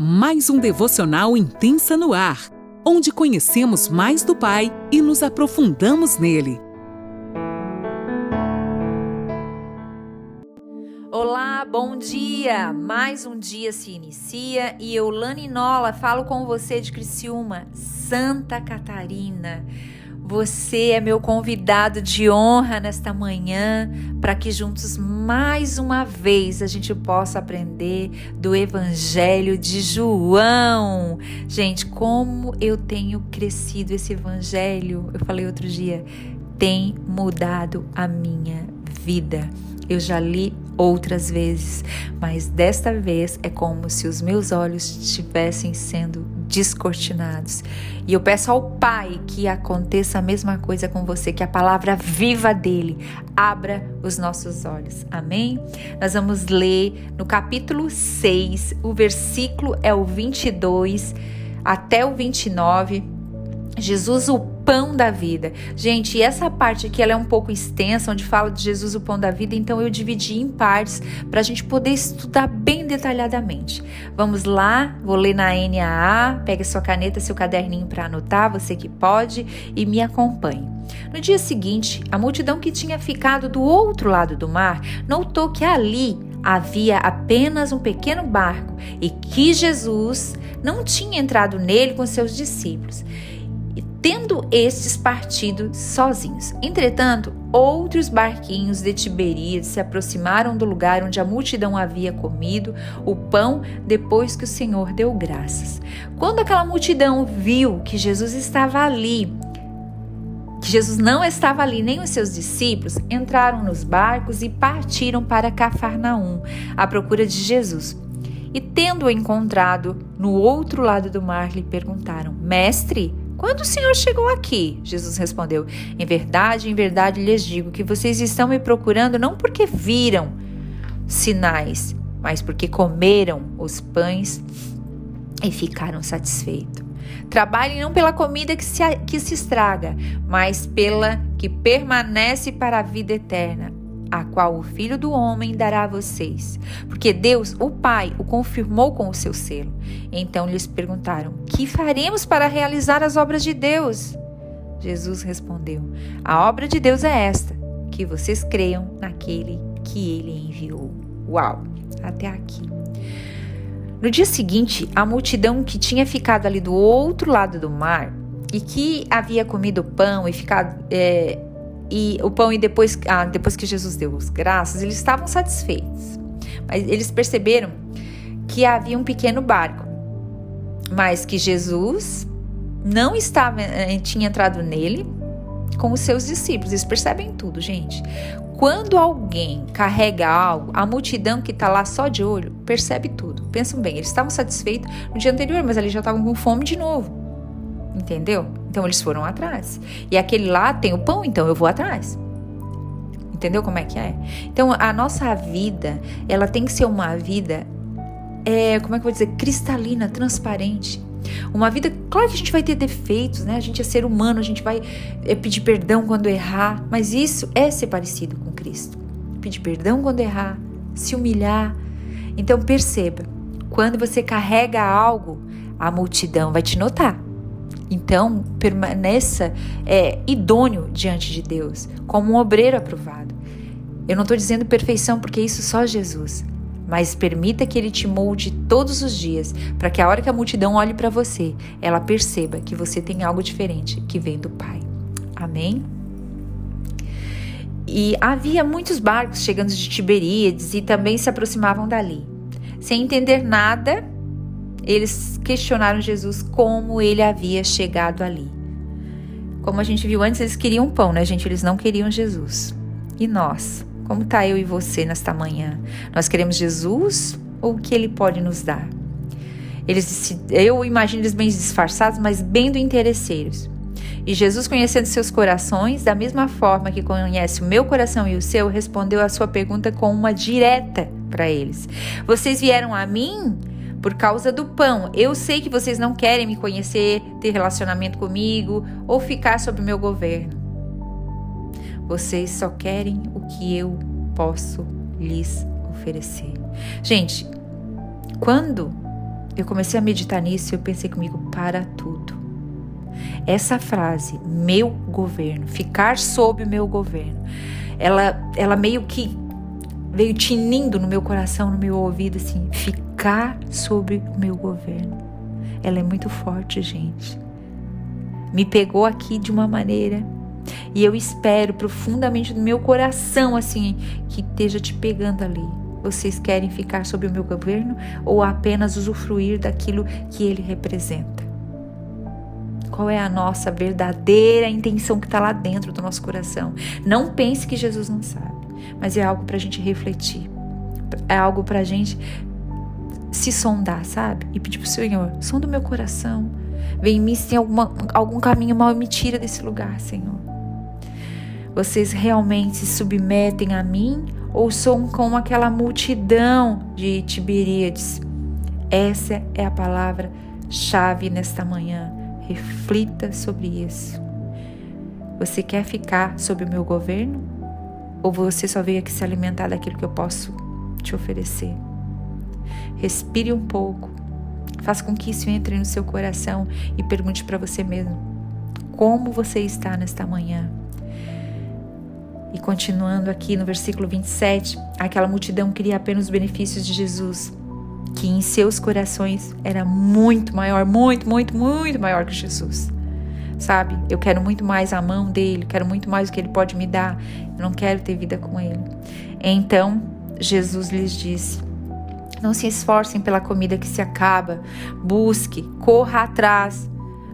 mais um devocional intensa no ar, onde conhecemos mais do Pai e nos aprofundamos nele. Olá, bom dia! Mais um dia se inicia e eu, Lani Nola, falo com você de Criciúma, Santa Catarina. Você é meu convidado de honra nesta manhã para que juntos mais uma vez a gente possa aprender do Evangelho de João. Gente, como eu tenho crescido esse Evangelho, eu falei outro dia, tem mudado a minha vida. Eu já li outras vezes, mas desta vez é como se os meus olhos estivessem sendo descortinados. E eu peço ao Pai que aconteça a mesma coisa com você, que a palavra viva dele abra os nossos olhos. Amém? Nós vamos ler no capítulo 6, o versículo é o 22 até o 29. Jesus, o pão da vida. Gente, essa parte aqui ela é um pouco extensa, onde fala de Jesus, o pão da vida, então eu dividi em partes para a gente poder estudar bem detalhadamente. Vamos lá, vou ler na NAA, pegue sua caneta, seu caderninho para anotar, você que pode, e me acompanhe. No dia seguinte, a multidão que tinha ficado do outro lado do mar notou que ali havia apenas um pequeno barco e que Jesus não tinha entrado nele com seus discípulos tendo estes partido sozinhos. Entretanto, outros barquinhos de Tiberíades se aproximaram do lugar onde a multidão havia comido o pão depois que o Senhor deu graças. Quando aquela multidão viu que Jesus estava ali, que Jesus não estava ali, nem os seus discípulos, entraram nos barcos e partiram para Cafarnaum, à procura de Jesus. E tendo-o encontrado no outro lado do mar, lhe perguntaram: Mestre, quando o Senhor chegou aqui? Jesus respondeu: Em verdade, em verdade lhes digo que vocês estão me procurando não porque viram sinais, mas porque comeram os pães e ficaram satisfeitos. Trabalhem não pela comida que se, que se estraga, mas pela que permanece para a vida eterna, a qual o Filho do Homem dará a vocês. Porque Deus, o Pai, o confirmou com o seu selo. Então lhes perguntaram: Que faremos para realizar as obras de Deus? Jesus respondeu: A obra de Deus é esta, que vocês creiam naquele que ele enviou. Uau! Até aqui. No dia seguinte, a multidão que tinha ficado ali do outro lado do mar e que havia comido pão e ficado é, e o pão e depois, ah, depois que Jesus deu as graças, eles estavam satisfeitos. Mas eles perceberam que havia um pequeno barco, mas que Jesus não estava, eh, tinha entrado nele com os seus discípulos. Eles percebem tudo, gente. Quando alguém carrega algo, a multidão que está lá só de olho percebe tudo. Pensam bem, eles estavam satisfeitos no dia anterior, mas eles já estavam com fome de novo. Entendeu? Então eles foram atrás. E aquele lá tem o pão, então eu vou atrás. Entendeu como é que é? Então a nossa vida, ela tem que ser uma vida, é, como é que eu vou dizer, cristalina, transparente. Uma vida, claro que a gente vai ter defeitos, né? A gente é ser humano, a gente vai é, pedir perdão quando errar, mas isso é ser parecido com Cristo. Pedir perdão quando errar, se humilhar. Então perceba, quando você carrega algo, a multidão vai te notar. Então, permaneça é, idôneo diante de Deus, como um obreiro aprovado. Eu não estou dizendo perfeição, porque isso só Jesus. Mas permita que Ele te molde todos os dias, para que a hora que a multidão olhe para você, ela perceba que você tem algo diferente que vem do Pai. Amém? E havia muitos barcos chegando de Tiberíades e também se aproximavam dali. Sem entender nada, eles questionaram Jesus como ele havia chegado ali. Como a gente viu antes, eles queriam pão, né, gente? Eles não queriam Jesus. E nós? Como está eu e você nesta manhã? Nós queremos Jesus ou o que ele pode nos dar? Eles, eu imagino eles bem disfarçados, mas bem do interesseiros. E Jesus, conhecendo seus corações, da mesma forma que conhece o meu coração e o seu, respondeu a sua pergunta com uma direta para eles: Vocês vieram a mim por causa do pão. Eu sei que vocês não querem me conhecer, ter relacionamento comigo ou ficar sob meu governo. Vocês só querem o que eu posso lhes oferecer. Gente, quando eu comecei a meditar nisso eu pensei comigo: para tudo. Essa frase, meu governo, ficar sob o meu governo, ela, ela meio que veio tinindo no meu coração, no meu ouvido, assim: ficar sob o meu governo. Ela é muito forte, gente. Me pegou aqui de uma maneira e eu espero profundamente no meu coração, assim, que esteja te pegando ali. Vocês querem ficar sob o meu governo ou apenas usufruir daquilo que ele representa? Qual é a nossa verdadeira intenção que está lá dentro do nosso coração? Não pense que Jesus não sabe, mas é algo para a gente refletir, é algo para a gente se sondar, sabe? E pedir para o Senhor: som do meu coração, vem em mim se tem alguma, algum caminho mal e me tira desse lugar, Senhor. Vocês realmente se submetem a mim ou são como aquela multidão de Tiberíades? Essa é a palavra chave nesta manhã. Reflita sobre isso. Você quer ficar sob o meu governo? Ou você só veio aqui se alimentar daquilo que eu posso te oferecer? Respire um pouco. Faça com que isso entre no seu coração e pergunte para você mesmo: como você está nesta manhã? E continuando aqui no versículo 27, aquela multidão queria apenas os benefícios de Jesus, que em seus corações era muito maior, muito, muito, muito maior que Jesus. Sabe? Eu quero muito mais a mão dele, quero muito mais o que ele pode me dar. Eu não quero ter vida com ele. Então, Jesus lhes disse: Não se esforcem pela comida que se acaba, busque, corra atrás,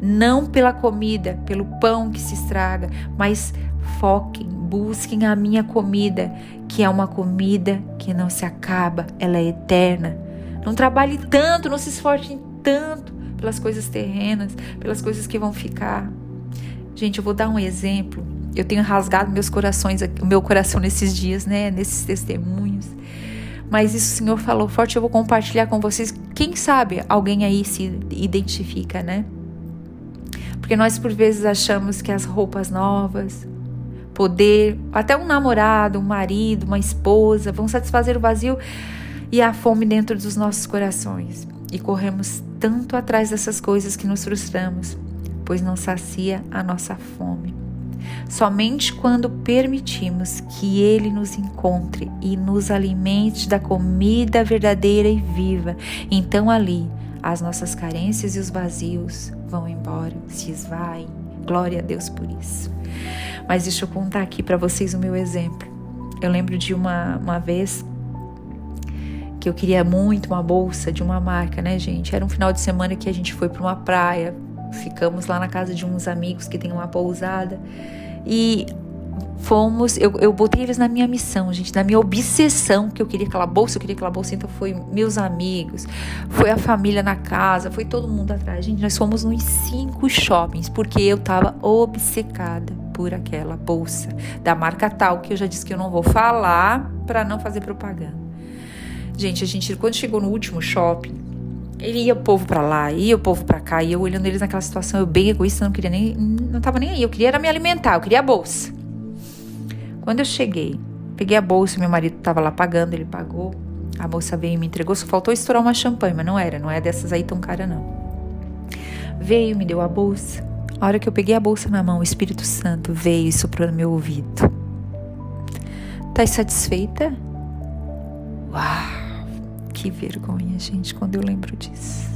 não pela comida, pelo pão que se estraga, mas foquem, busquem a minha comida, que é uma comida que não se acaba, ela é eterna. Não trabalhe tanto, não se esforcem tanto pelas coisas terrenas, pelas coisas que vão ficar. Gente, eu vou dar um exemplo. Eu tenho rasgado meus corações, o meu coração nesses dias, né, nesses testemunhos. Mas isso o Senhor falou forte, eu vou compartilhar com vocês. Quem sabe alguém aí se identifica, né? Porque nós por vezes achamos que as roupas novas, poder, até um namorado, um marido, uma esposa, vão satisfazer o vazio e a fome dentro dos nossos corações. E corremos tanto atrás dessas coisas que nos frustramos, pois não sacia a nossa fome. Somente quando permitimos que Ele nos encontre e nos alimente da comida verdadeira e viva, então ali as nossas carências e os vazios vão embora, se esvaem. Glória a Deus por isso. Mas deixa eu contar aqui para vocês o meu exemplo. Eu lembro de uma, uma vez que eu queria muito uma bolsa de uma marca, né, gente? Era um final de semana que a gente foi para uma praia, ficamos lá na casa de uns amigos que tem uma pousada e fomos, eu, eu botei eles na minha missão, gente, na minha obsessão, que eu queria aquela bolsa, eu queria aquela bolsa, então foi meus amigos, foi a família na casa, foi todo mundo atrás. Gente, nós fomos nos cinco shoppings, porque eu tava obcecada por aquela bolsa da marca tal, que eu já disse que eu não vou falar para não fazer propaganda. Gente, a gente, quando chegou no último shopping, ele ia o povo para lá, ia o povo para cá, e eu olhando eles naquela situação, eu bem egoísta, não queria nem, não tava nem aí, eu queria era me alimentar, eu queria a bolsa. Quando eu cheguei, peguei a bolsa, meu marido estava lá pagando, ele pagou. A moça veio e me entregou, só faltou estourar uma champanhe, mas não era, não é dessas aí tão cara não. Veio, me deu a bolsa. A hora que eu peguei a bolsa na mão, o Espírito Santo veio e soprou no meu ouvido. Tá satisfeita? Que vergonha, gente, quando eu lembro disso.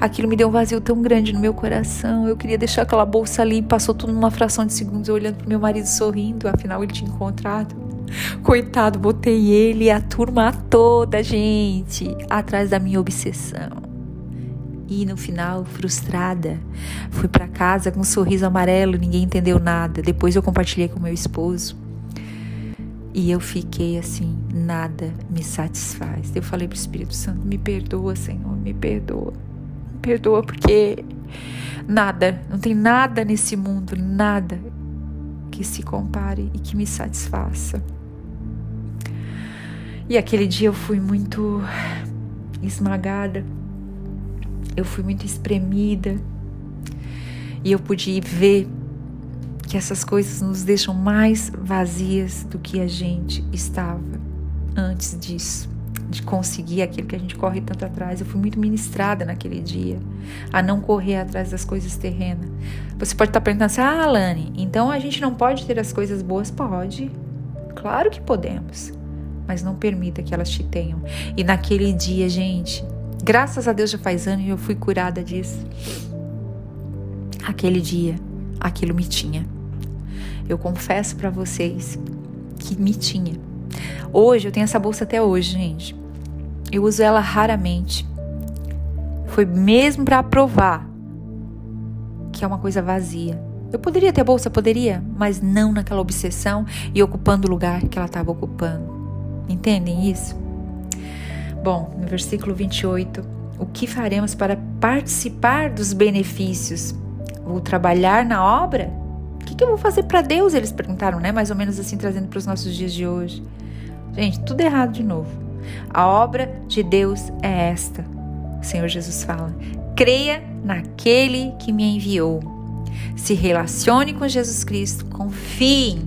Aquilo me deu um vazio tão grande no meu coração. Eu queria deixar aquela bolsa ali. Passou tudo numa fração de segundos, olhando pro meu marido sorrindo. Afinal, ele tinha encontrado. Coitado, botei ele e a turma toda, gente, atrás da minha obsessão. E no final, frustrada, fui para casa com um sorriso amarelo, ninguém entendeu nada. Depois eu compartilhei com meu esposo. E eu fiquei assim, nada me satisfaz. Eu falei pro Espírito Santo: me perdoa, Senhor, me perdoa perdoa porque nada, não tem nada nesse mundo, nada que se compare e que me satisfaça. E aquele dia eu fui muito esmagada, eu fui muito espremida, e eu pude ver que essas coisas nos deixam mais vazias do que a gente estava antes disso de conseguir aquilo que a gente corre tanto atrás. Eu fui muito ministrada naquele dia a não correr atrás das coisas terrenas. Você pode estar perguntando assim: ah, Alane, então a gente não pode ter as coisas boas? Pode. Claro que podemos. Mas não permita que elas te tenham. E naquele dia, gente, graças a Deus já faz anos e eu fui curada disso. Aquele dia, aquilo me tinha. Eu confesso para vocês que me tinha. Hoje eu tenho essa bolsa até hoje, gente. Eu uso ela raramente. Foi mesmo para provar que é uma coisa vazia. Eu poderia ter bolsa, poderia, mas não naquela obsessão e ocupando o lugar que ela estava ocupando. Entendem isso? Bom, no versículo 28, o que faremos para participar dos benefícios? Vou trabalhar na obra? Que, que eu vou fazer para Deus? Eles perguntaram, né? Mais ou menos assim, trazendo para os nossos dias de hoje. Gente, tudo errado de novo. A obra de Deus é esta. O Senhor Jesus fala: creia naquele que me enviou. Se relacione com Jesus Cristo, confie,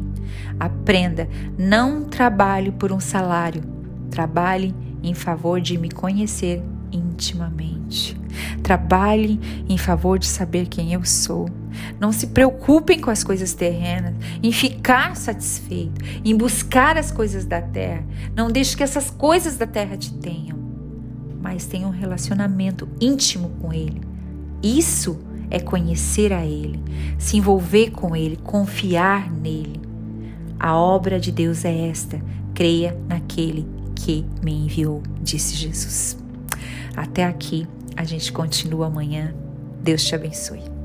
aprenda. Não trabalhe por um salário, trabalhe em favor de me conhecer intimamente. Trabalhe em favor de saber quem eu sou. Não se preocupem com as coisas terrenas, em ficar satisfeito, em buscar as coisas da terra. Não deixe que essas coisas da terra te tenham, mas tenha um relacionamento íntimo com Ele. Isso é conhecer a Ele, se envolver com Ele, confiar nele. A obra de Deus é esta: creia naquele que me enviou, disse Jesus. Até aqui, a gente continua amanhã. Deus te abençoe.